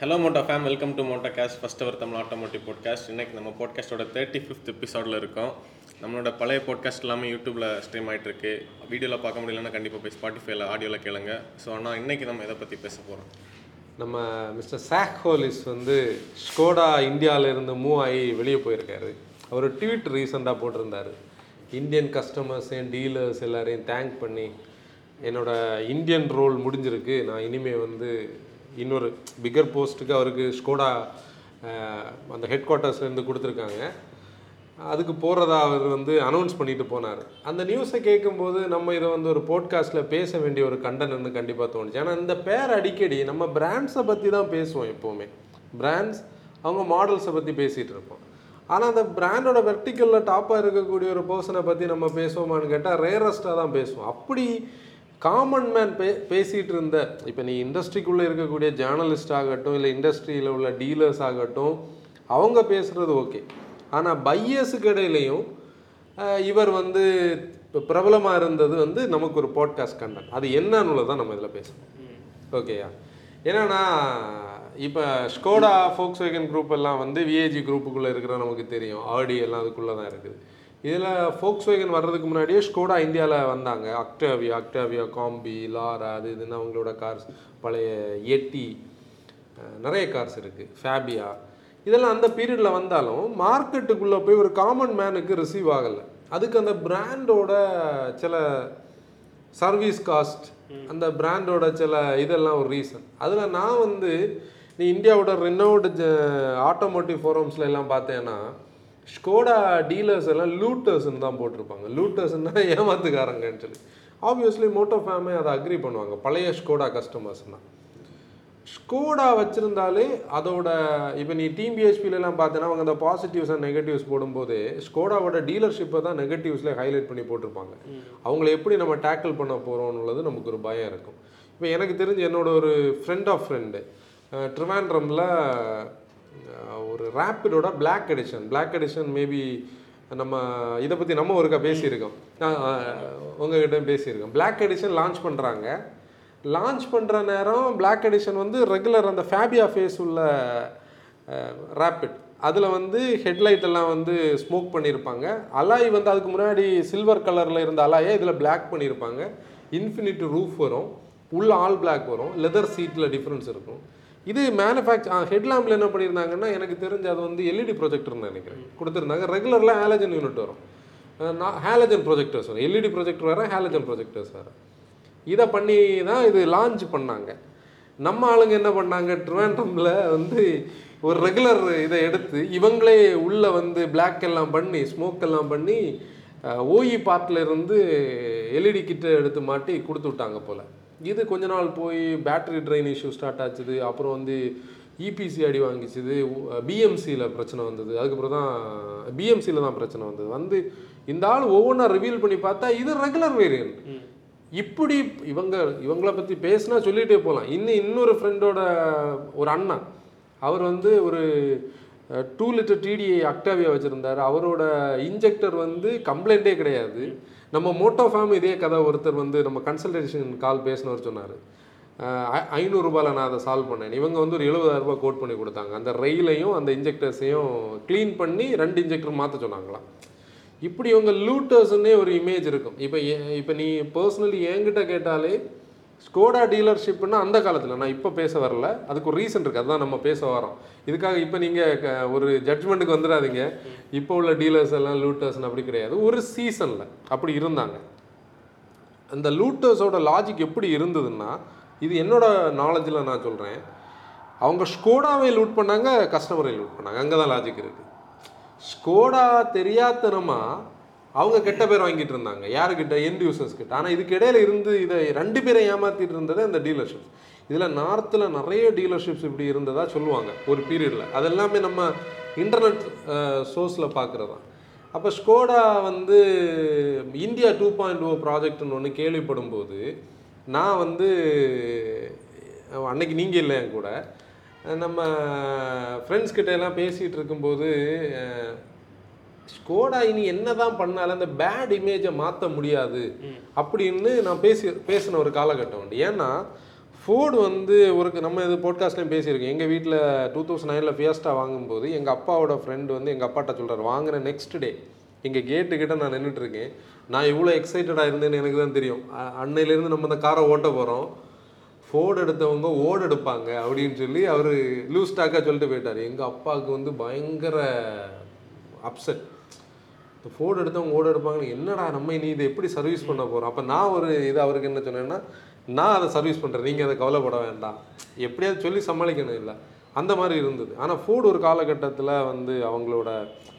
Hello Moto fam welcome to Moto cast first our Tamil automotive podcast இன்றைக்கி நம்ம பாட்காஸ்ட்டோட thirty fifth எபிசோடில் இருக்கோம். நம்மளோட பழைய பாட்காஸ்ட் எல்லாமே யூடியூப்பில் ஸ்ட்ரீம் ஆகிட்டுருக்கு வீடியோவில் பார்க்க முடியலன்னா கண்டிப்பாக போய் ஸ்பாட்டிஃபைல ஆடியோவில் கேளுங்க. ஸோ ஆனால் இன்னைக்கு நம்ம இதை பற்றி பேச போகிறோம் நம்ம மிஸ்டர் சாக் ஹோலிஸ் வந்து ஸ்கோடா இந்தியாவிலேருந்து மூவ் ஆகி வெளியே போயிருக்காரு. அவர் ட்வீட் ரீசெண்டாக போட்டிருந்தார். இந்தியன் கஸ்டமர்ஸையும் டீலர்ஸ் எல்லாரையும் தேங்க் பண்ணி என்னோட இந்தியன் ரோல் முடிஞ்சிருக்கு. நான் இனிமேல் வந்து இன்னொரு பிகர் போஸ்ட்டுக்கு அவருக்கு ஸ்கோடா அந்த ஹெட் குவார்ட்டர்ஸ்லேருந்து கொடுத்துருக்காங்க. அதுக்கு போகிறதா அவர் வந்து அனௌன்ஸ் பண்ணிட்டு போனார். அந்த நியூஸை கேட்கும்போது நம்ம இதை வந்து ஒரு போட்காஸ்ட்டில் பேச வேண்டிய ஒரு கண்டனம்னு கண்டிப்பாக தோணுச்சு. ஏன்னா இந்த பேர் அடிக்கடி நம்ம பிராண்ட்ஸை பற்றி தான் பேசுவோம் எப்போவுமே. பிராண்ட்ஸ் அவங்க மாடல்ஸை பற்றி பேசிகிட்டு இருப்போம். ஆனால் அந்த பிராண்டோட வெர்டிக்கலில் டாப்பாக இருக்கக்கூடிய ஒரு பர்சனை பற்றி நம்ம பேசுவோமான்னு கேட்டால் ரேரஸ்ட்டாக தான் பேசுவோம். அப்படி காமன் மேன் பே பேசிகிட்டு இருந்த இப்போ நீ இண்டஸ்ட்ரிக்குள்ளே இருக்கக்கூடிய ஜேர்னலிஸ்ட் ஆகட்டும் இல்லை இண்டஸ்ட்ரியில் உள்ள டீலர்ஸ் ஆகட்டும் அவங்க பேசுகிறது ஓகே ஆனால் பையஸுக்கு இடையிலையும் இவர் வந்து இப்போ பிரபலமாக இருந்தது வந்து நமக்கு ஒரு பாட்காஸ்ட் கண்டென்ட் அது என்னன்னு தான் நம்ம இதில் பேசணும் ஓகேயா என்னன்னா இப்போ ஸ்கோடா ஃபோக்ஸ் வேகன் குரூப் எல்லாம் வந்து விஏஜி குரூப்புக்குள்ளே இருக்கிற நமக்கு தெரியும். ஆடி எல்லாம் அதுக்குள்ளே தான் இருக்குது. இதில் ஃபோக்ஸ் வேகன் வர்றதுக்கு முன்னாடியே ஸ்கோடா இந்தியாவில் வந்தாங்க. அக்டாவியா அக்டாவியா காம்பி லாரா அது இதுன்னு அவங்களோட கார்ஸ் பழைய எட்டி நிறைய கார்ஸ் இருக்குது ஃபேபியா இதெல்லாம் அந்த பீரியடில் வந்தாலும் மார்க்கெட்டுக்குள்ளே போய் ஒரு காமன் மேனுக்கு ரிசீவ் ஆகலை. அதுக்கு அந்த பிராண்டோட சில சர்வீஸ் காஸ்ட் அந்த பிராண்டோட சில இதெல்லாம் ஒரு ரீசன் அதில் நான் வந்து நீ இந்தியாவோட ரெனோடு ஆட்டோமோட்டிவ் ஃபோரம்ஸ்ல எல்லாம் பார்த்தேன்னா ஸ்கோடா டீலர்ஸ் எல்லாம் லூட்டர்ஸ்ன்னு தான் போட்டிருப்பாங்க. லூட்டர்ஸ்ன்னா ஏமாத்துக்காரங்கன்னு சொல்லி. ஆப்வியஸ்லி மோட்டோ ஃபேமே அதை அக்ரி பண்ணுவாங்க. பழைய ஸ்கோடா கஸ்டமர்ஸ்னால் ஸ்கோடா வச்சுருந்தாலே அதோட இப்போ நீ டீம் பிஹெச்பிலலாம் பார்த்தீங்கன்னா அவங்க அந்த பாசிட்டிவ்ஸ் அண்ட் நெகட்டிவ்ஸ் போடும்போது ஸ்கோடாவோட டீலர்ஷிப்பை தான் நெகட்டிவ்ஸில் ஹைலைட் பண்ணி போட்டிருப்பாங்க. அவங்கள எப்படி நம்ம டேக்கிள் பண்ண போகிறோம்னுள்ளது நமக்கு ஒரு பயம் இருக்கும். இப்போ எனக்கு தெரிஞ்சு என்னோட ஒரு ஃப்ரெண்ட் ஆஃப் ஃப்ரெண்டு ட்ரிவாண்ட்ரமில் ஒரு ரேப்பிடோட black edition black edition maybe நம்ம இதை பற்றி நம்ம ஒருக்கா பேசியிருக்கோம். உங்ககிட்ட பேசியிருக்கோம். பிளாக் எடிஷன் லான்ச் பண்ணுறாங்க லான்ச் பண்ணுற நேரம் பிளாக் எடிஷன் வந்து ரெகுலர் அந்த ஃபேபியா ஃபேஸ் உள்ள ரேப்பிட் அதில் வந்து ஹெட்லைட் எல்லாம் வந்து ஸ்மோக் பண்ணியிருப்பாங்க. அலாய் வந்து அதுக்கு முன்னாடி சில்வர் கலரில் இருந்த அலாயை இதில் பிளாக் பண்ணியிருப்பாங்க. இன்ஃபினிட் ரூஃப் வரும். உள்ள ஆல் பிளாக் வரும். லெதர் சீட்டில் டிஃப்ரென்ஸ் இருக்கும். இது மேனுஃபேக்சர் ஹெட்லாம்பில் என்ன பண்ணியிருந்தாங்கன்னா எனக்கு தெரிஞ்சு அது வந்து எல்இடி ப்ரொஜெக்டர்னு நினைக்கிறேன். கொடுத்துருந்தாங்க. ரெகுலரில் ஹேலஜன் யூனிட் வரும். ஹேலஜன் ப்ரொஜெக்டர்ஸ் வரும். எல்இடி ப்ரொஜெக்டர் வேறு ஹேலஜன் ப்ரொஜெக்டர்ஸ் வேறு. இதை பண்ணி தான் இது லான்ச் பண்ணாங்க. நம்ம ஆளுங்க என்ன பண்ணாங்க? ட்ரிவாண்ட்ரமில் வந்து ஒரு ரெகுலர் இதை எடுத்து இவங்களே உள்ளே வந்து பிளாக் எல்லாம் பண்ணி ஸ்மோக் எல்லாம் பண்ணி ஓஇ பார்ட்டில் இருந்து எல்இடி கிட்ட எடுத்து மாட்டி கொடுத்து விட்டாங்க போல். இது கொஞ்ச நாள் போய் பேட்டரி ட்ரெயின் இஷ்யூ ஸ்டார்ட் ஆச்சுது. அப்புறம் வந்து இபிசி அடி வாங்கிச்சுது. பிஎம்சியில் பிரச்சனை வந்தது. அதுக்கப்புறம் தான் பிஎம்சியில் தான் பிரச்சனை வந்தது. வந்து இந்த ஆள் ஒவ்வொன்றா ரிவீல் பண்ணி பார்த்தா இது ரெகுலர் வேரியன்ட் இப்படி இவங்க இவங்கள பற்றி பேசினா சொல்லிகிட்டே போகலாம் இன்னும் இன்னொரு ஃப்ரெண்டோட ஒரு அண்ணா அவர் வந்து ஒரு டூ லிட்டர் டிடி அக்டாவியா வச்சுருந்தார். அவரோட இன்ஜெக்டர் வந்து கம்ப்ளைண்ட்டே கிடையாது. நம்ம மோட்டோ ஃபார்ம் இதே கதை ஒருத்தர் வந்து நம்ம கன்சல்டேஷன் கால் பேசினவர் சொன்னார். ஐநூறுரூபாயில் நான் அதை சால்வ் பண்ணேன். இவங்க வந்து ஒரு எழுபதாயிரரூபா கோட் பண்ணி கொடுத்தாங்க. அந்த ரயிலையும் அந்த இன்ஜெக்டர்ஸையும் க்ளீன் பண்ணி ரெண்டு இன்ஜெக்டர் மாற்ற சொன்னாங்களாம். இப்படி இவங்க லூட்டர்ஸ்ன்னே ஒரு இமேஜ் இருக்கும். இப்போ இப்போ நீ பர்சனலி என்கிட்ட கேட்டாலே ஸ்கோடா டீலர்ஷிப்னா அந்த காலத்தில் நான் இப்போ பேச வரல. அதுக்கு ஒரு ரீசன் இருக்குது அதுதான் நம்ம பேச வரோம் இதுக்காக இப்போ நீங்கள் ஒரு ஜட்ஜ்மெண்ட்டுக்கு வந்துடாதீங்க இப்போ உள்ள டீலர்ஸ் எல்லாம் லூட்டர்ஸ்னு அப்படி கிடையாது. ஒரு சீசனில் அப்படி இருந்தாங்க. அந்த லூட்டர்ஸோட லாஜிக் எப்படி இருந்ததுன்னா இது என்னோட நாலேஜில் நான் சொல்கிறேன் அவங்க ஸ்கோடாவை லூட் பண்ணாங்க கஸ்டமரை லூட் பண்ணாங்க. அங்கே தான் லாஜிக் இருக்குது ஸ்கோடா தெரியாதனமாக அவங்க கெட்ட பேர் வாங்கிட்டு இருந்தாங்க. யாருக்கிட்ட? எண்ட் யூசர்ஸ் கிட்ட. ஆனால் இதுக்கு இடையில இருந்து இதை ரெண்டு பேரை ஏமாத்திட்டு இருந்தது அந்த டீலர்ஷிப்ஸ் இதில் நார்த்தில் நிறைய டீலர்ஷிப்ஸ் இப்படி இருந்ததா சொல்லுவாங்க ஒரு பீரியடில் அதெல்லாமே நம்ம இன்டர்நெட் சோர்ஸில் பார்க்குறது தான் அப்போ ஸ்கோடா வந்து India two point O oh ப்ராஜெக்ட்னு ஒன்று கேள்விப்படும் போது நான் வந்து அன்னைக்கு நீங்கள் இல்லை என் கூட நம்ம ஃப்ரெண்ட்ஸ்கிட்ட எல்லாம் பேசிகிட்டு இருக்கும்போது ஸ்கோடா இனி என்னதான் பண்ணாலும் அந்த பேட் இமேஜை மாற்ற முடியாது. அப்படின்னு நான் பேசி பேசின ஒரு காலகட்டம் உண்டு. ஏன்னா ஃபோர்டு வந்து ஒரு நம்ம இது பாட்காஸ்ட்லேயும் பேசியிருக்கோம். எங்கள் வீட்டில் டூ தௌசண்ட் நைனில் ஃபியஸ்டா வாங்கும்போது எங்கள் அப்பாவோட ஃப்ரெண்டு வந்து எங்கள் அப்பாட்ட சொல்கிறார் வாங்கின நெக்ஸ்ட் டே எங்கள் கேட்டு கிட்ட நான் நின்னுட்டு இருக்கேன். நான் இவ்வளோ எக்ஸைட்டடாக இருந்தேன்னு எனக்கு தான் தெரியும். அன்னையிலேருந்து நம்ம இந்த காரை ஓட்ட போகிறோம் ஃபோர்டு எடுத்தவங்க ஓடு எடுப்பாங்க அப்படின்னு சொல்லி அவர் லூஸ் ஸ்டாக்காக சொல்லிட்டு போயிட்டார். எங்கள் அப்பாவுக்கு வந்து பயங்கர அப்செட் ஃபோர்டு எடுத்தவங்க ஓடு எடுப்பாங்க என்னடா நம்ம இனி இதை எப்படி சர்வீஸ் பண்ண போகிறோம் அப்போ நான் ஒரு இது அவருக்கு என்ன சொன்னேன்னா நான் அதை சர்வீஸ் பண்ணுறேன் நீங்கள் அதை கவலைப்பட வேண்டாம். எப்படியாவது சொல்லி சமாளிக்கணும் இல்லை. அந்த மாதிரி இருந்தது. ஆனால் ஃபோர்டு ஒரு காலகட்டத்தில் வந்து அவங்களோட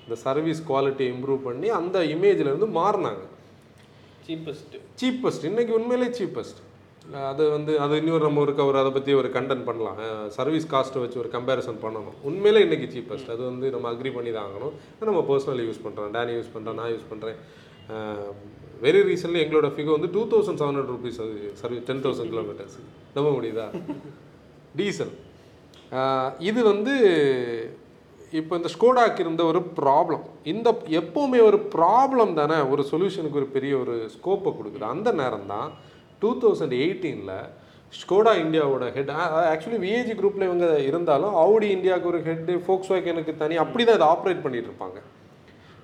இந்த சர்வீஸ் குவாலிட்டியை இம்ப்ரூவ் பண்ணி அந்த இமேஜில் இருந்து மாறினாங்க. சீப்பஸ்ட்டு சீப்பஸ்ட் இன்னைக்கு உண்மையிலே சீப்பஸ்ட் அது வந்து அது இன்னொரு நம்ம ஒரு ஒரு அதை பற்றி ஒரு கண்டென்ட் பண்ணலாம். சர்வீஸ் காஸ்ட்டை வச்சு ஒரு கம்பேரிசன் பண்ணணும். உண்மையிலே இன்னைக்கு சீப்பஸ்ட் அது வந்து நம்ம அக்ரி பண்ணி தான் ஆகணும். நம்ம பர்சனலி யூஸ் பண்ணுறோம் டேனி யூஸ் பண்ணுறேன் நான் யூஸ் பண்ணுறேன் வெரி ரீசன்லி எங்களோட ஃபிகர் வந்து two thousand seven hundred rupees அது. சர்வீஸ் டென் தௌசண்ட் கிலோமீட்டர்ஸ் நம்ப முடியுதா? டீசல் இது வந்து இப்போ இந்த ஸ்கோடாக்கு இருந்த ஒரு ப்ராப்ளம் இந்த எப்போவுமே ஒரு ப்ராப்ளம் தானே? ஒரு சொல்யூஷனுக்கு ஒரு பெரிய ஒரு ஸ்கோப்பை கொடுக்குது. அந்த நேரம் தான் டூ தௌசண்ட் எயிட்டீனில் ஸ்கோடா இந்தியாவோட ஹெட் ஆக்சுவலி விஏஜி குரூப்பில் இவங்க இருந்தாலும் ஆடி இந்தியாவுக்கு ஒரு ஹெட்டு ஃபோக்ஸ் வேகனுக்கு தனி அப்படி தான் இதை ஆப்ரேட் பண்ணிட்டு இருப்பாங்க.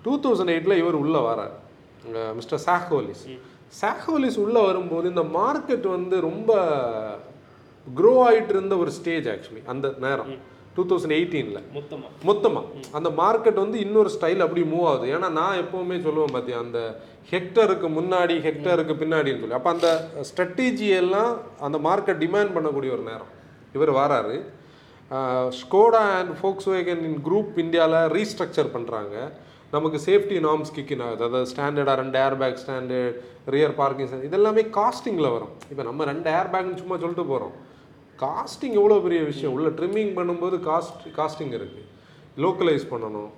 டூ தௌசண்ட் எயிட்டில் இவர் உள்ளே வரார். மிஸ்டர் சாஹோலிஸ் சாஹோலிஸ் உள்ளே வரும்போது இந்த மார்க்கெட் வந்து ரொம்ப க்ரோ ஆயிட்டு இருந்த ஒரு ஸ்டேஜ் ஆக்சுவலி அந்த நேரம். டூ தௌசண்ட் எயிட்டீனில் மொத்தமாக மொத்தமாக அந்த மார்க்கெட் வந்து இன்னொரு ஸ்டைல் அப்படி மூவ் ஆகுது. ஏன்னா நான் எப்போவுமே சொல்லுவேன் பார்த்தியா அந்த ஹெக்டருக்கு முன்னாடி ஹெக்டருக்கு பின்னாடின்னு சொல்லி. அப்போ அந்த strategy எல்லாம் அந்த மார்க்கெட் டிமாண்ட் பண்ணக்கூடிய ஒரு நேரம். இவர் வராரு. Skoda and Volkswagen group இந்தியாவில் ரீஸ்ட்ரக்சர் பண்ணுறாங்க நமக்கு சேஃப்டி நார்ம்ஸ் கிக்கின் ஆகுது. அதாவது ஸ்டாண்டர்டாக ரெண்டு air bag standard rear parking இதெல்லாமே காஸ்டிங்கில் வரும். இப்போ நம்ம ரெண்டு ஏர் பேக்னு சும்மா சொல்லிட்டு போகிறோம் காஸ்டிங் எவ்வளோ பெரிய விஷயம்? உள்ள ட்ரிம்மிங் பண்ணும்போது காஸ்ட் காஸ்டிங் இருக்குது லோக்கலைஸ் பண்ணணும்.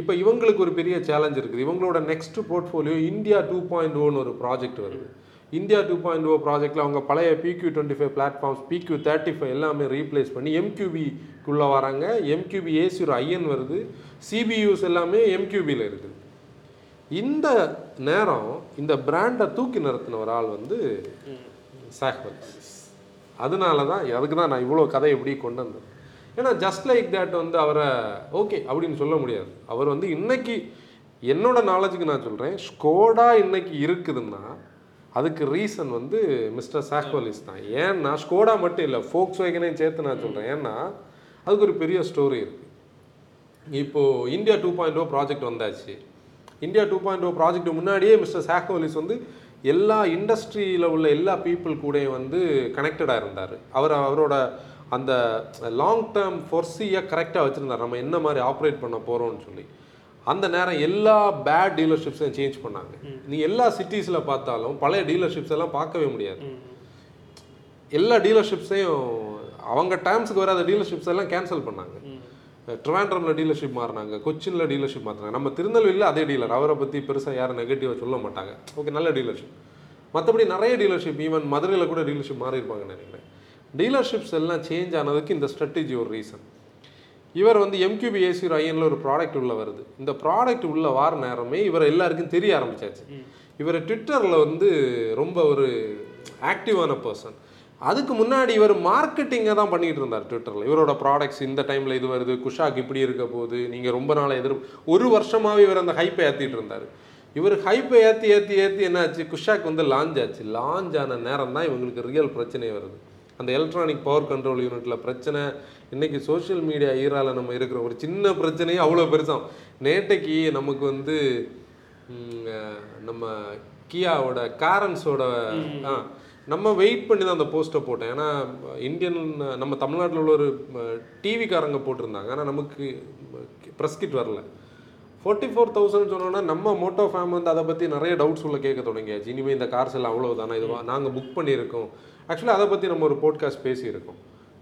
இப்போ இவங்களுக்கு ஒரு பெரிய சேலஞ்ச் இருக்குது. இவங்களோட next portfolio India two point ஓன்னு ஒரு ப்ராஜெக்ட் வருது. இந்தியா டூ பாயிண்ட் ஓ ப்ராஜெக்டில் அவங்க பழைய PQ twenty five platforms PQ thirty five எல்லாமே ரீப்ளேஸ் பண்ணி எம்கியூபிக்குள்ளே வராங்க. எம்கியூபி ஏசி ஒரு ஐஎன் வருது. சிபியூஸ் எல்லாமே எம்கியூபியில் இருக்குது இந்த நேரம் இந்த பிராண்டை தூக்கி நிறுத்தின ஒரு ஆள் வந்து சாஹ்வல் அதனால தான் அதுக்கு தான் நான் இவ்வளோ கதை எப்படி கொண்டு வந்தேன் ஏன்னா ஜஸ்ட் லைக் தேட் வந்து அவரை ஓகே அப்படின்னு சொல்ல முடியாது. அவர் வந்து இன்னைக்கு என்னோட நாலேஜுக்கு நான் சொல்கிறேன் ஸ்கோடா இன்னைக்கு இருக்குதுன்னா அதுக்கு ரீசன் வந்து மிஸ்டர் சாக்வலிஸ் தான். ஏன்னா ஸ்கோடா மட்டும் இல்லை ஃபோக்ஸ் வேகனையும் சேர்த்து நான் சொல்கிறேன் ஏன்னா அதுக்கு ஒரு பெரிய ஸ்டோரி இருக்குது இப்போது India two point O project வந்தாச்சு. India two point O project முன்னாடியே மிஸ்டர் சாக்வலிஸ் வந்து எல்லா இண்டஸ்ட்ரியில் உள்ள எல்லா பீப்புள் கூடயும் வந்து கனெக்டடாக இருந்தார். அவர் அவரோட அந்த லாங் டேர்ம் ஃபொர்ஸியை கரெக்டாக வச்சுருந்தார். நம்ம என்ன மாதிரி ஆப்ரேட் பண்ண போகிறோம்னு சொல்லி. அந்த நேரம் எல்லா பேட் டீலர்ஷிப்ஸையும் சேஞ்ச் பண்ணாங்க. நீ எல்லா சிட்டிஸில் பார்த்தாலும் பழைய டீலர்ஷிப்ஸ் எல்லாம் பார்க்கவே முடியாது. எல்லா டீலர்ஷிப்ஸையும் அவங்க டைம்ஸுக்கு வராத டீலர்ஷிப்ஸ் எல்லாம் கேன்சல் பண்ணாங்க. ட்ரிவாண்ட்ரமில் டீலர்ஷிப் மாறினாங்க கொச்சினில் டீலர்ஷிப் மாற்றினாங்க நம்ம திருநெல்வேலியில் அதே டீலர் அவரை பற்றி பெருசாக யாரும் நெகட்டிவாக சொல்ல மாட்டாங்க. ஓகே நல்ல டீலர்ஷிப் மற்றபடி நிறைய டீலர்ஷிப் ஈவன் மதுரையில் கூட டீலர்ஷிப் மாறி இருப்பாங்கன்னு நினைக்கிறேன். டீலர்ஷிப்ஸ் எல்லாம் சேஞ்ச் ஆனதுக்கு இந்த ஸ்ட்ராட்டஜி ஒரு ரீசன் இவர் வந்து எம்கியூபி ஏசி ஐஎன்ல ஒரு ப்ராடக்ட் உள்ள வருது. இந்த ப்ராடக்ட் உள்ள வார நேரமே இவர் எல்லாருக்கும் தெரிய ஆரம்பிச்சாச்சு. இவர் ட்விட்டரில் வந்து ரொம்ப ஒரு ஆக்டிவான பர்சன் அதுக்கு முன்னாடி இவர் மார்க்கெட்டிங்கை தான் பண்ணிட்டு இருந்தார் ட்விட்டரில் இவரோட ப்ராடக்ட்ஸ் இந்த டைமில் இது வருது குஷாக் இப்படி இருக்க போகுது நீங்கள் ரொம்ப நாள் எதிர் ஒரு வருஷமாகவே இவர் அந்த ஹைப்பை ஏற்றிட்டு இருந்தார். இவர் ஹைப்பை ஏற்றி ஏற்றி ஏற்றி என்னாச்சு? குஷாக் வந்து லான்ச் ஆச்சு. லான்ச் ஆன நேரம் தான் இவங்களுக்கு ரியல் பிரச்சனை வருது. அந்த எலக்ட்ரானிக் பவர் கண்ட்ரோல் யூனிட்ல பிரச்சனை. இன்னைக்கு சோஷியல் மீடியா ஈரால நம்ம இருக்கிற ஒரு சின்ன பிரச்சனையே அவ்வளோ பெருசாம் நேட்டைக்கு நமக்கு வந்து நம்ம கியாவோட காரன்ஸோட ஆ நம்ம வெயிட் பண்ணி தான் அந்த போஸ்ட்டை போட்டேன். ஏன்னா இந்தியன் நம்ம தமிழ்நாட்டில் உள்ள ஒரு டிவிக்காரங்க போட்டிருந்தாங்க. ஆனால் நமக்கு ப்ரெஸ் கிட் வரல. ஃபார்ட்டி ஃபோர் தௌசண்ட் சொன்னோன்னா நம்ம மோட்டோ ஃபேம் வந்து அதை பற்றி நிறைய டவுட்ஸ் உள்ள கேட்க தொடங்கியாச்சு. இனிமேல் இந்த கார்ஸ் எல்லாம் அவ்வளோதானா இதுவாக நாங்கள் புக் பண்ணியிருக்கோம். ஆக்சுவலி அதை பற்றி நம்ம ஒரு போட்காஸ்ட் பேசியிருக்கோம்.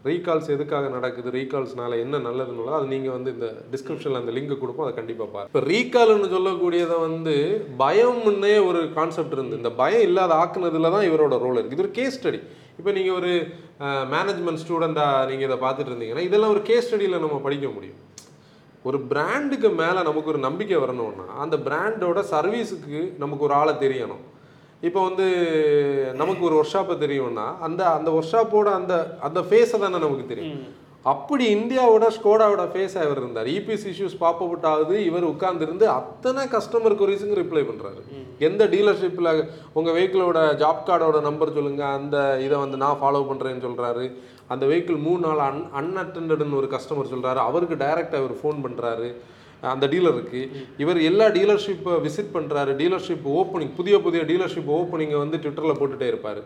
ரீகால்ஸ் எதுக்காக நடக்குது? ரீகால்ஸ்னால என்ன நல்லதுன்னு அது நீங்கள் வந்து இந்த டிஸ்கிரிப்ஷனில் அந்த லிங்க் கொடுப்போம் அதை கண்டிப்பாக பாரு இப்போ ரீகால்னு சொல்லக்கூடியதை வந்து பயம்னே ஒரு கான்செப்ட் இருந்து இந்த பயம் இல்லாத ஆக்குனதுல தான் இவரோட ரோல் இருக்குது இது ஒரு கேஸ் ஸ்டடி இப்போ நீங்கள் ஒரு மேனேஜ்மெண்ட் ஸ்டூடெண்ட்டாக நீங்கள் இதை பார்த்துட்டு இருந்தீங்கன்னா இதெல்லாம் ஒரு கேஸ் ஸ்டடியில் நம்ம படிக்க முடியும். ஒரு பிராண்டுக்கு மேலே நமக்கு ஒரு நம்பிக்கை வரணும்னா அந்த பிராண்டோட சர்வீஸுக்கு நமக்கு ஒரு ஆளை தெரியணும். இப்போ வந்து நமக்கு ஒரு ஒர்க் ஷாப்பை தெரியும்னா அந்த அந்த ஒர்க் ஷாப்போட அந்த அந்த ஃபேஸை தானே நமக்கு தெரியும். அப்படி இந்தியாவோட ஸ்கோடாவோட ஃபேஸ் அவர் இருந்தார். இபிஎஸ் இஷ்யூஸ் பாப் அவுட் ஆகுது இவர் உட்கார்ந்திருந்து அத்தனை கஸ்டமர் கொரிஸுங்க ரிப்ளை பண்றாரு. எந்த டீலர்ஷிப்பில் உங்கள் வெஹிக்கிளோட ஜாப் கார்டோட நம்பர் சொல்லுங்க அந்த இதை வந்து நான் ஃபாலோ பண்ணுறேன்னு சொல்றாரு. அந்த வெஹிக்கிள் மூணு நாள் அன் அன்அட்டண்டட்னு ஒரு கஸ்டமர் சொல்றாரு. அவருக்கு டைரெக்டாக அவர் ஃபோன் பண்றாரு. அந்த டீலருக்கு இவர் எல்லா டீலர்ஷிப்பை விசிட் பண்ணுறாரு டீலர்ஷிப் ஓப்பனிங் புதிய புதிய டீலர்ஷிப் ஓப்பனிங்கை வந்து ட்விட்டரில் போட்டுகிட்டே இருப்பார்.